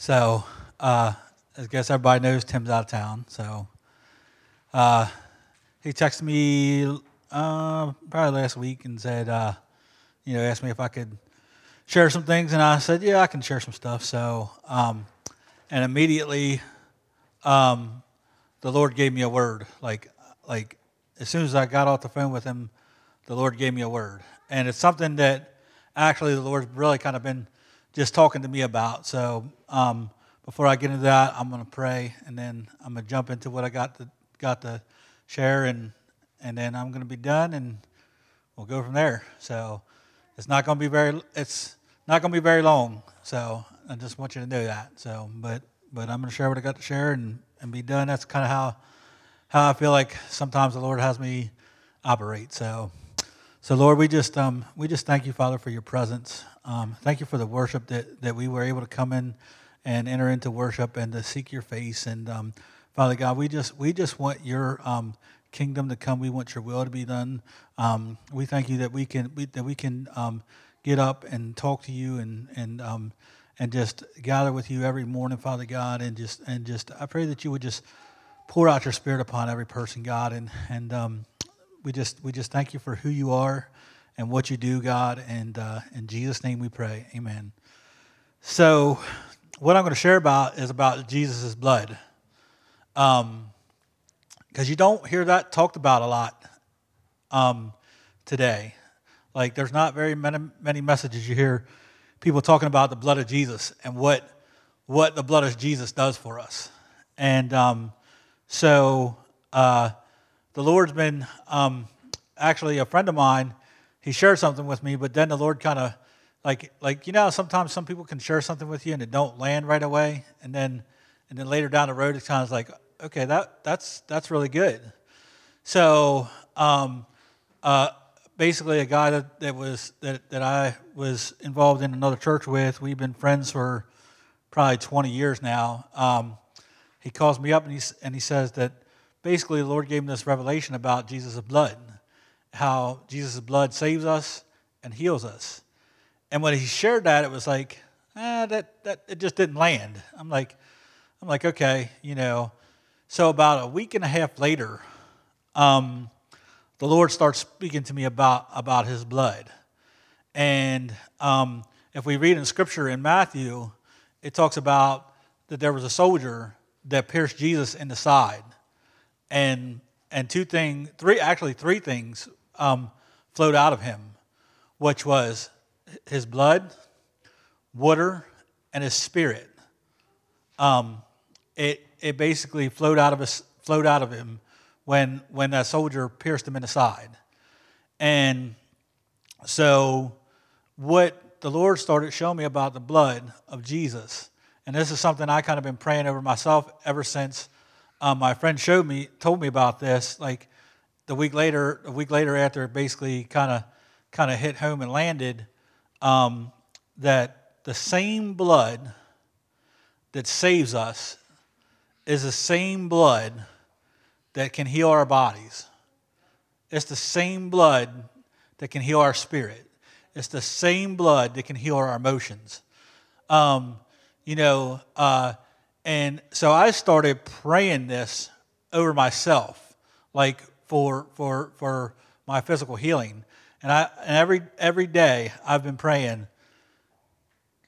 So, uh, I guess everybody knows Tim's out of town. So, uh, he texted me uh, probably last week and said, uh, you know, asked me if I could share some things, and I said, yeah, I can share some stuff. So, um, and immediately, um, the Lord gave me a word. Like, like as soon as I got off the phone with him, the Lord gave me a word, and it's something that actually the Lord's really kind of been just talking to me about. So um, before I get into that, I'm going to pray, and then I'm going to jump into what I got to got to share, and and then I'm going to be done, and we'll go from there. So it's not going to be very it's not going to be very long. So I just want you to know that. So, but but I'm going to share what I got to share and and be done. That's kind of how how I feel like sometimes the Lord has me operate. So. So Lord, we just um, we just thank you, Father, for your presence. Um, thank you for the worship that, that we were able to come in and enter into worship and to seek your face. And um, Father God, we just we just want your um, kingdom to come. We want your will to be done. Um, we thank you that we can we, that we can um, get up and talk to you and and and just gather with you every morning, Father God, and just and just I pray that you would just pour out your Spirit upon every person, God, and and we just we just thank you for who you are and what you do, God. And uh, in Jesus' name we pray. Amen. So, what I'm going to share about is about Jesus' blood. Because um, you don't hear that talked about a lot um, today. Like, there's not very many, many messages you hear people talking about the blood of Jesus and what, what the blood of Jesus does for us. And um, so, uh, the Lord's been um, actually a friend of mine. He shared something with me, but then the Lord kind of like like you know sometimes some people can share something with you and it don't land right away, and then and then later down the road it's kind of like okay that that's that's really good. So um, uh, basically, a guy that, that was that, that I was involved in another church with, we've been friends for probably 20 years now. Um, he calls me up and he and he says that basically the Lord gave him this revelation about Jesus' blood, how Jesus' blood saves us and heals us. And when he shared that, it was like, ah, that, that it just didn't land. I'm like, I'm like, okay, you know. So about a week and a half later, um, the Lord starts speaking to me about about His blood, and um, if we read in Scripture in Matthew, it talks about that there was a soldier that pierced Jesus in the side, and and two things, three actually three things um, flowed out of him, which was his blood, water, and his spirit. Um, it it basically flowed out of us flowed out of him when when that soldier pierced him in the side, and so what the Lord started showing me about the blood of Jesus, and this is something I kind of been praying over myself ever since um, my friend showed me, told me about this. Like the week later, a week later after it basically kind of, kind of hit home and landed, um, that the same blood that saves us is the same blood that can heal our bodies. It's the same blood that can heal our spirit. It's the same blood that can heal our emotions. Um, you know, uh, and so I started praying this over myself, like for for for my physical healing. And I and every every day I've been praying,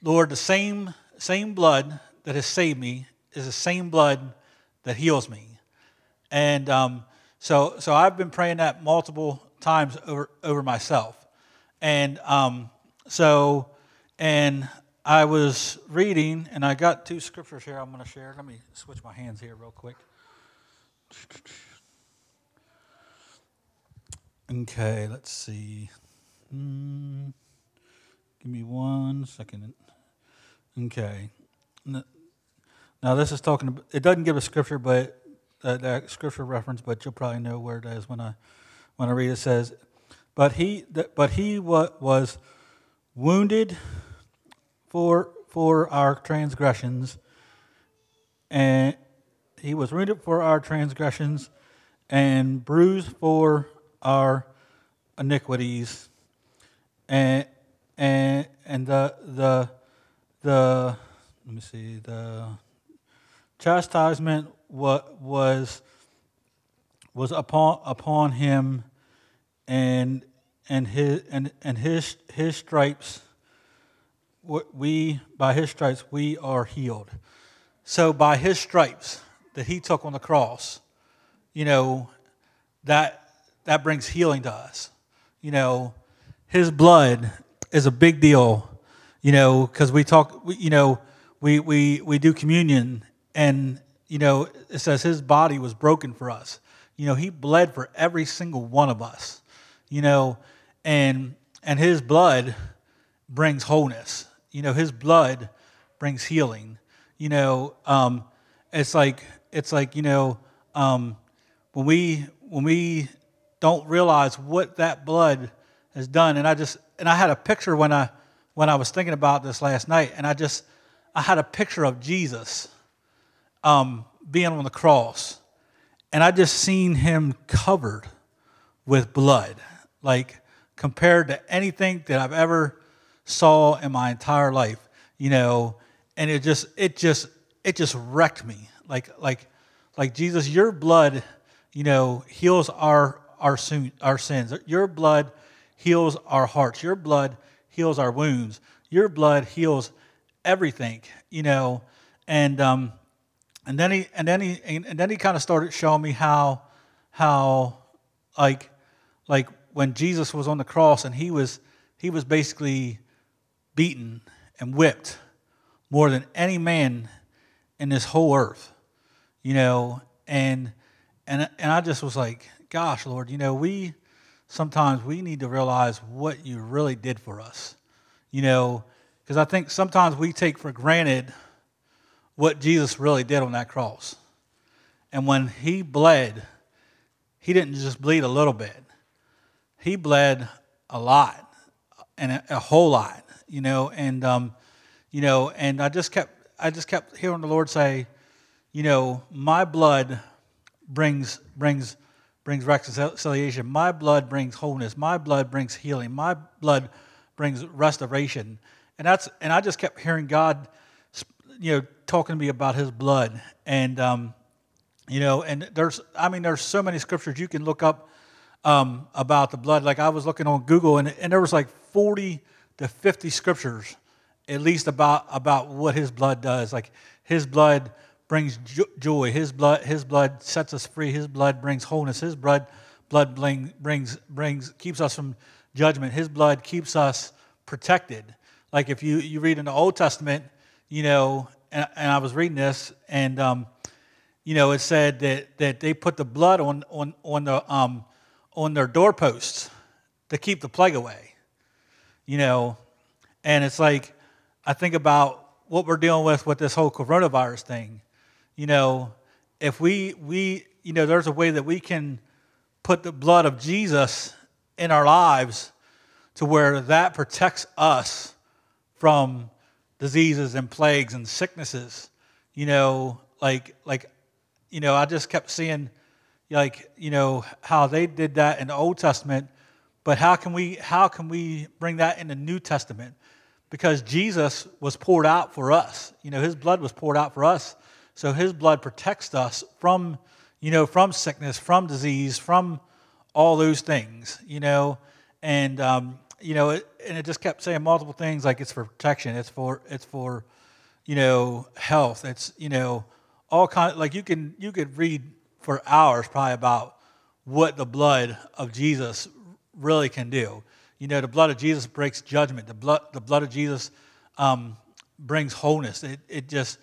Lord, the same same blood that has saved me is the same blood that heals me. And um, so so I've been praying that multiple times over over myself. And um, so and I was reading, and I got two scriptures here I'm going to share. Let me switch my hands here real quick. Okay, let's see. Mm, give me one second. Okay. Now, this is talking, about, it doesn't give a scripture, but uh, that scripture reference, but you'll probably know where it is when I, when I read it. it says, But he, but he was wounded for, for our transgressions, and he was wounded for our transgressions and bruised for our iniquities. And, and, and the, the, the let me see the chastisement what was was upon upon him and and his and, and his his stripes we by his stripes we are healed. So by his stripes that he took on the cross you know that that brings healing to us. You know his blood is a big deal you know because we talk you know we we we do communion and you know it says his body was broken for us. You know he bled for every single one of us you know and and his blood brings wholeness you know his blood brings healing. You know um, it's like it's like you know um, when we when we don't realize what that blood has done and i just and i had a picture when i when i was thinking about this last night and i just i had a picture of jesus um, being on the cross and i just seen him covered with blood like compared to anything that I've ever saw in my entire life, you know, and it just it just it just wrecked me. Like like like Jesus, your blood, you know, heals our our our sins. Your blood heals our hearts. Your blood heals our wounds. Your blood heals everything, you know. And um and then he and then he and then he kind of started showing me how how like like when Jesus was on the cross and he was, he was basically beaten and whipped more than any man in this whole earth, you know, and, and, and I just was like, gosh, Lord, you know, we, sometimes we need to realize what you really did for us, you know, because I think sometimes we take for granted what Jesus really did on that cross. And when he bled, he didn't just bleed a little bit. He bled a lot and a, a whole lot, you know, and um, you know, and I just kept I just kept hearing the Lord say, you know, my blood brings brings brings reconciliation. My blood brings wholeness. My blood brings healing. My blood brings restoration. And that's and I just kept hearing God, you know, talking to me about His blood. And um, you know, and there's I mean, there's so many scriptures you can look up um, about the blood. Like I was looking on Google, and, and there was like 40 to 50 scriptures, at least about about what His blood does. Like His blood brings joy. His blood His blood sets us free. His blood brings wholeness. His blood blood bring, brings brings keeps us from judgment. His blood keeps us protected. Like if you you read in the Old Testament, you know, and, and I was reading this, and um, you know, it said that that they put the blood on on on the um, on their doorposts to keep the plague away. You know, and it's like I think about what we're dealing with with this whole coronavirus thing. You know, if we we you know there's a way that we can put the blood of Jesus in our lives to where that protects us from diseases and plagues and sicknesses. You know, like like you know, I just kept seeing like you know how they did that in the Old Testament, but how can we how can we bring that in the New Testament? Because Jesus was poured out for us. You know, His blood was poured out for us, so His blood protects us from you know from sickness, from disease, from all those things. You know, and um, you know, it, and it just kept saying multiple things like it's for protection, it's for it's for you know health, it's you know all kind like you can you could read for hours probably about what the blood of Jesus really can do. You know, the blood of Jesus breaks judgment. The blood, the blood of Jesus um, brings wholeness. It, it just,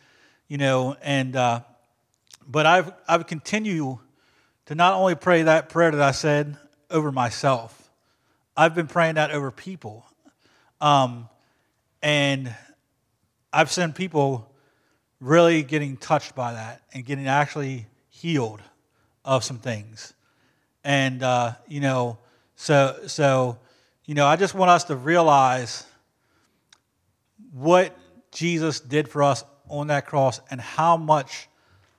you know, and uh, but I've I've continued to not only pray that prayer that I said over myself. I've been praying that over people, um, and I've seen people really getting touched by that and getting actually healed of some things. And, uh, you know, so, so, you know, I just want us to realize what Jesus did for us on that cross and how much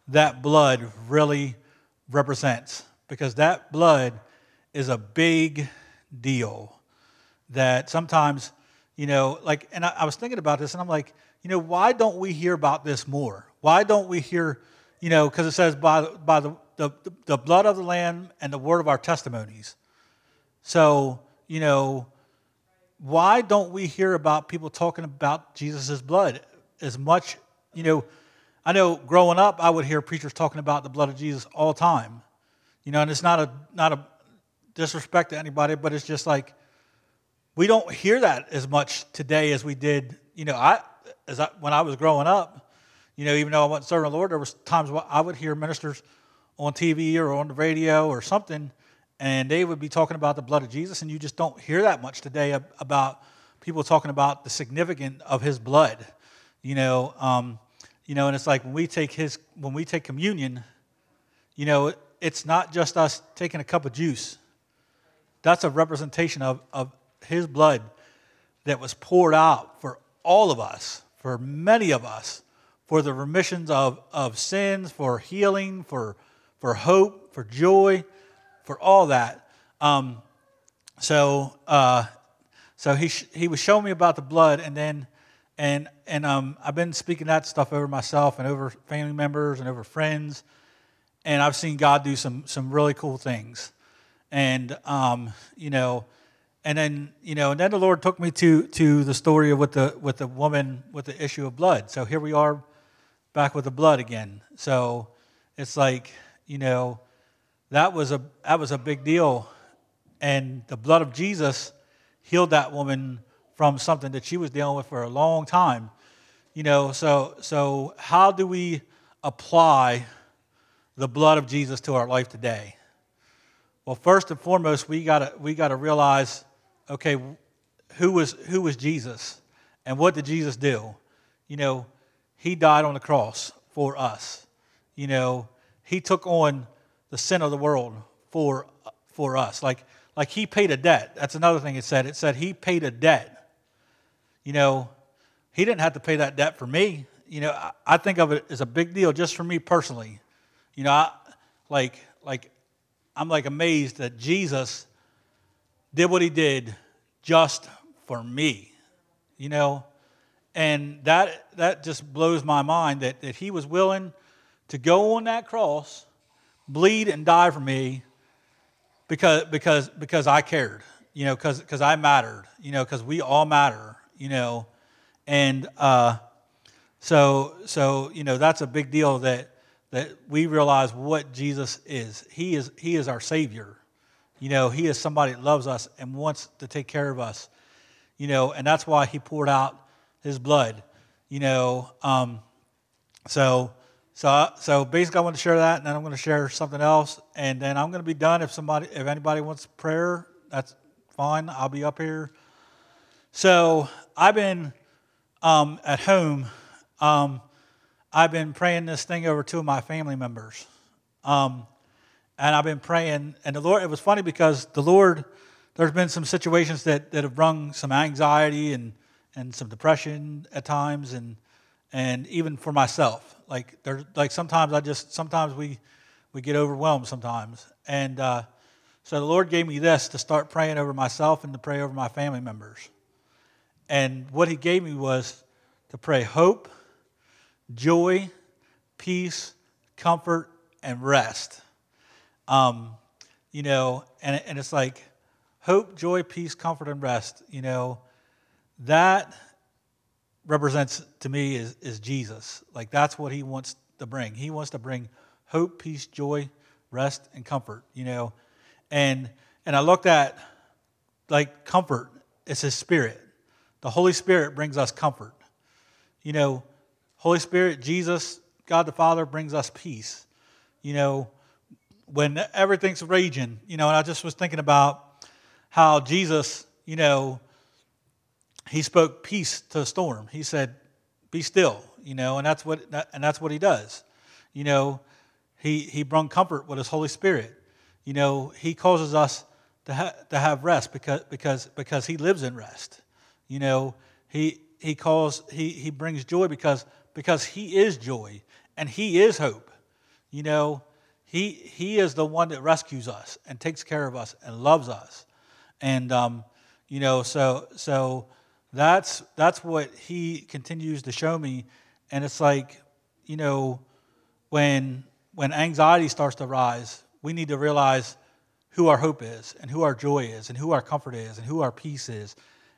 that blood really represents. Because that blood is a big deal that sometimes, you know, like, and I, I was thinking about this and I'm like, you know, why don't we hear about this more? Why don't we hear, you know, because it says by, by the, the, the blood of the Lamb and the word of our testimonies. So, you know, why don't we hear about people talking about Jesus' blood as much? You know, I know growing up, I would hear preachers talking about the blood of Jesus all the time. You know, and it's not a not a disrespect to anybody, but it's just like we don't hear that as much today as we did. You know, I as I, when I was growing up, you know, even though I wasn't serving the Lord, there was times I would hear ministers on TV or on the radio or something, and they would be talking about the blood of Jesus, and you just don't hear that much today about people talking about the significance of His blood. You know, um, you know, and it's like when we take His when we take communion, you know, it's not just us taking a cup of juice. That's a representation of, of His blood that was poured out for all of us, for many of us, for the remissions of, of sins, for healing, for, for hope, for joy, for all that. Um, so, uh, so he, sh- he was showing me about the blood, and then and and um, I've been speaking that stuff over myself and over family members and over friends, and I've seen God do some some really cool things, and um, you know, and then you know, and then the Lord took me to to the story of with the with the woman with the issue of blood. So here we are, back with the blood again. So it's like you know, that was a that was a big deal, and the blood of Jesus healed that woman from something that she was dealing with for a long time. You know, so so how do we apply the blood of Jesus to our life today? Well, first and foremost, we gotta we gotta realize, okay, who was who was Jesus, and what did Jesus do? You know, he died on the cross for us. You know, he took on the sin of the world for for us. Like like he paid a debt. That's another thing it said. It said he paid a debt you know, he didn't have to pay that debt for me. You know, I, I think of it as a big deal just for me personally. You know, I, like, like, I'm like amazed that Jesus did what he did just for me. You know, and that that just blows my mind that, that he was willing to go on that cross, bleed and die for me because because because I cared, you know, because because I mattered, you know, because we all matter you know, and uh, so so you know that's a big deal that that we realize what Jesus is. He is he is our Savior. You know, He is somebody that loves us and wants to take care of us. You know, and that's why He poured out His blood. You know, um, so so so basically, I want to share that, and then I'm going to share something else, and then I'm going to be done. If somebody, if anybody wants prayer, that's fine. I'll be up here. So I've been um, at home. Um, I've been praying this thing over two of my family members. Um, and I've been praying, and the Lord, it was funny because the Lord, there's been some situations that, that have brought some anxiety and, and some depression at times, and, and even for myself. Like, there's, like sometimes I just, sometimes we, we get overwhelmed sometimes. And uh, so the Lord gave me this to start praying over myself and to pray over my family members. And what he gave me was to pray hope, joy, peace, comfort, and rest. Um, you know, and, and it's like hope, joy, peace, comfort, and rest. You know, that represents to me is, is Jesus. Like that's what he wants to bring. He wants to bring hope, peace, joy, rest, and comfort. You know, and and I looked at like comfort. It's his spirit. The Holy Spirit brings us comfort. You know, Holy Spirit, Jesus, God the Father brings us peace. You know, when everything's raging, you know, and I just was thinking about how Jesus, you know, he spoke peace to the storm. He said, "Be still," you know, and that's what and that's what he does. You know, he he brought comfort with his Holy Spirit. You know, he causes us to ha- to have rest because because because he lives in rest. You know, he he calls he he brings joy because because he is joy and he is hope. You know, he he is the one that rescues us and takes care of us and loves us. And um, you know, so so That's that's what he continues to show me, and it's like, you know, when when anxiety starts to rise, we need to realize who our hope is, and who our joy is, and who our comfort is, and who our peace is,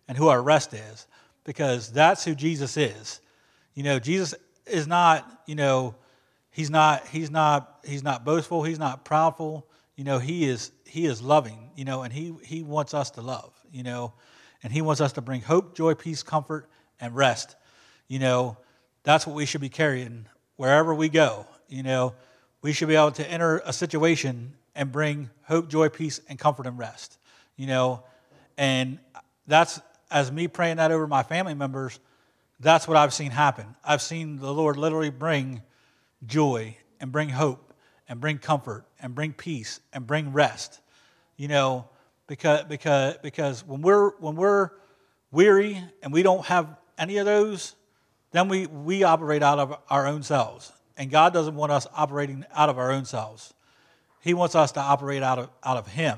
and who our rest is, because that's who Jesus is. You know, Jesus is not, you know, he's not he's not he's not boastful, he's not proudful. You know, he is he is loving, you know, and he he wants us to love, you know, and he wants us to bring hope, joy, peace, comfort, and rest. You know, that's what we should be carrying wherever we go. You know, we should be able to enter a situation and bring hope, joy, peace, and comfort and rest. You know, and that's as me praying that over my family members, that's what I've seen happen. I've seen the Lord literally bring joy and bring hope and bring comfort and bring peace and bring rest. You know, because because because when we're when we're weary and we don't have any of those, then we we operate out of our own selves. And God doesn't want us operating out of our own selves. He wants us to operate out of out of Him.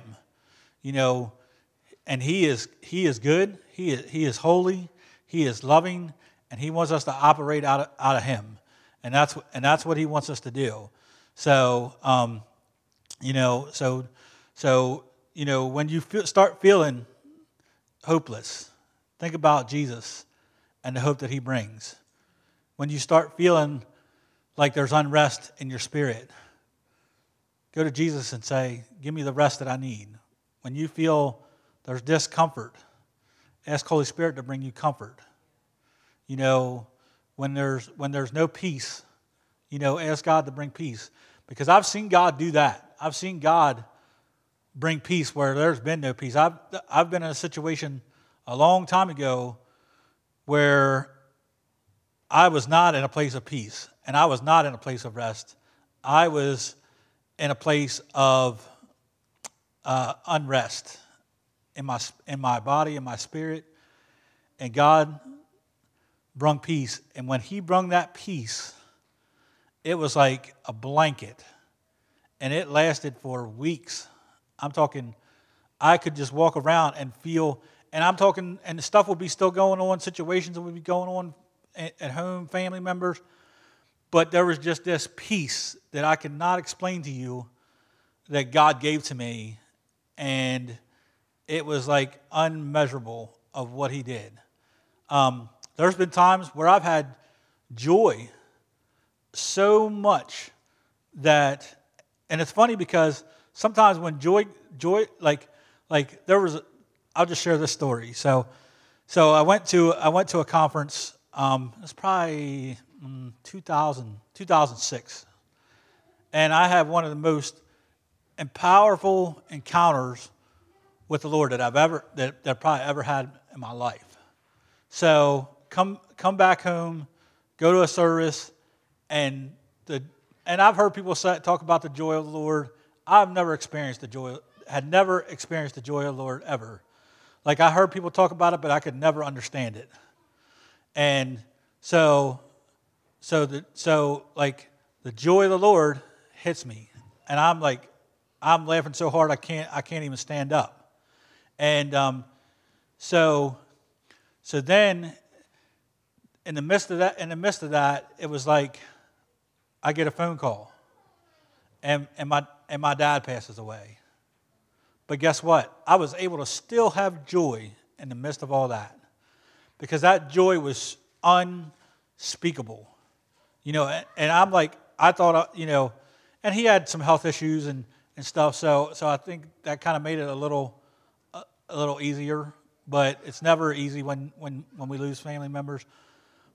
You know, and He is He is good. He is He is holy. He is loving, and He wants us to operate out of, out of Him. And that's and that's what He wants us to do. So, um, you know, so so you know, when you feel, start feeling hopeless, think about Jesus and the hope that He brings. When you start feeling like there's unrest in your spirit, go to Jesus and say, Give me the rest that I need. When you feel there's discomfort, ask Holy Spirit to bring you comfort. You know, when there's when there's no peace, you know, ask God to bring peace. Because I've seen God do that. I've seen God bring peace where there's been no peace. I've I've been in a situation a long time ago where I was not in a place of peace and I was not in a place of rest. I was in a place of uh, unrest in my, in my body, in my spirit. And God brung peace. And when He brung that peace, it was like a blanket. And it lasted for weeks. I'm talking, I could just walk around and feel, and I'm talking, and stuff would be still going on, situations would be going on at home, family members. But there was just this peace that I cannot explain to you that God gave to me. And it was like unmeasurable of what He did. Um, there's been times where I've had joy so much that, and it's funny because sometimes when joy, joy, like, like there was, I'll just share this story. So, so I went to I went to a conference. Um, it's probably mm, 2000, 2006, and I had one of the most and powerful encounters with the Lord that I've ever that, that I probably ever had in my life. So come come back home, go to a service, and the and I've heard people say, talk about the joy of the Lord. I've never experienced the joy, had never experienced the joy of the Lord ever. Like I heard people talk about it, but I could never understand it. And so, so the so like the joy of the Lord hits me, and I'm like, I'm laughing so hard I can't I can't even stand up. And um, so, so then, in the midst of that, in the midst of that, it was like I get a phone call, and and my and my dad passes away. But guess what? I was able to still have joy in the midst of all that, because that joy was unspeakable. You know, and, I'm like, I thought, uh, you know, and he had some health issues and, and stuff, so so I think that kind of made it a little a little easier, but it's never easy when, when, when we lose family members.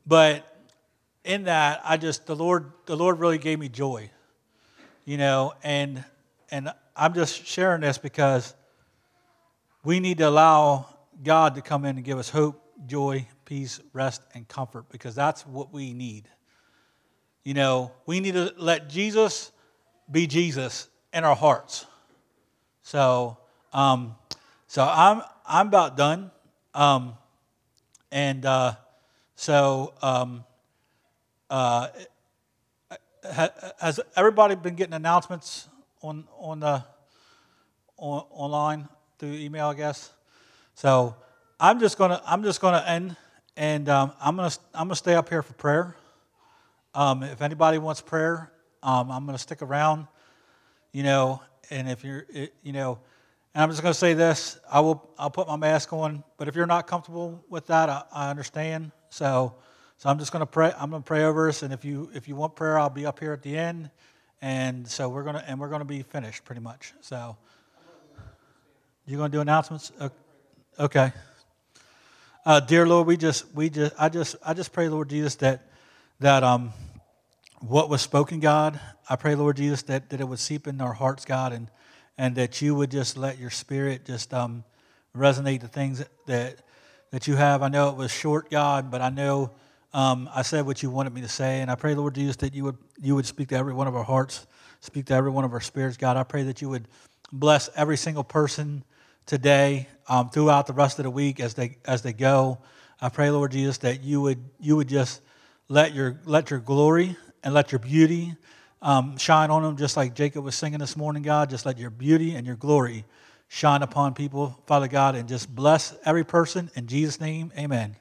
But in that, I just the Lord the Lord really gave me joy, you know, and and I'm just sharing this because we need to allow God to come in and give us hope, joy, peace, rest, and comfort because that's what we need. You know, we need to let Jesus be Jesus in our hearts. So, um, so I'm I'm about done, um, and uh, so um, uh, has everybody been getting announcements on on the on, online through email? I guess. So I'm just gonna I'm just gonna end, and um, I'm gonna I'm gonna stay up here for prayer. Um, if anybody wants prayer, um, I'm gonna stick around. You know, and if you're you know, and I'm just gonna say this: I will I'll put my mask on, but if you're not comfortable with that, I, I understand. So. So I'm just going to pray. I'm going to pray over us, and if you if you want prayer, I'll be up here at the end, and so we're gonna and we're gonna be finished pretty much. So you're going to do announcements, okay? Uh, dear Lord, we just we just I just I just pray, Lord Jesus, that that um what was spoken, God, I pray, Lord Jesus, that that it would seep in our hearts, God, and and that you would just let your Spirit just um resonate the things that, that you have. I know it was short, God, but I know um, I said what you wanted me to say, and I pray, Lord Jesus, that you would you would speak to every one of our hearts, speak to every one of our spirits, God. I pray that you would bless every single person today, um, throughout the rest of the week as they as they go. I pray, Lord Jesus, that you would you would just let your let your glory and let your beauty um, shine on them, just like Jacob was singing this morning, God. Just let your beauty and your glory shine upon people, Father God, and just bless every person in Jesus' name. Amen.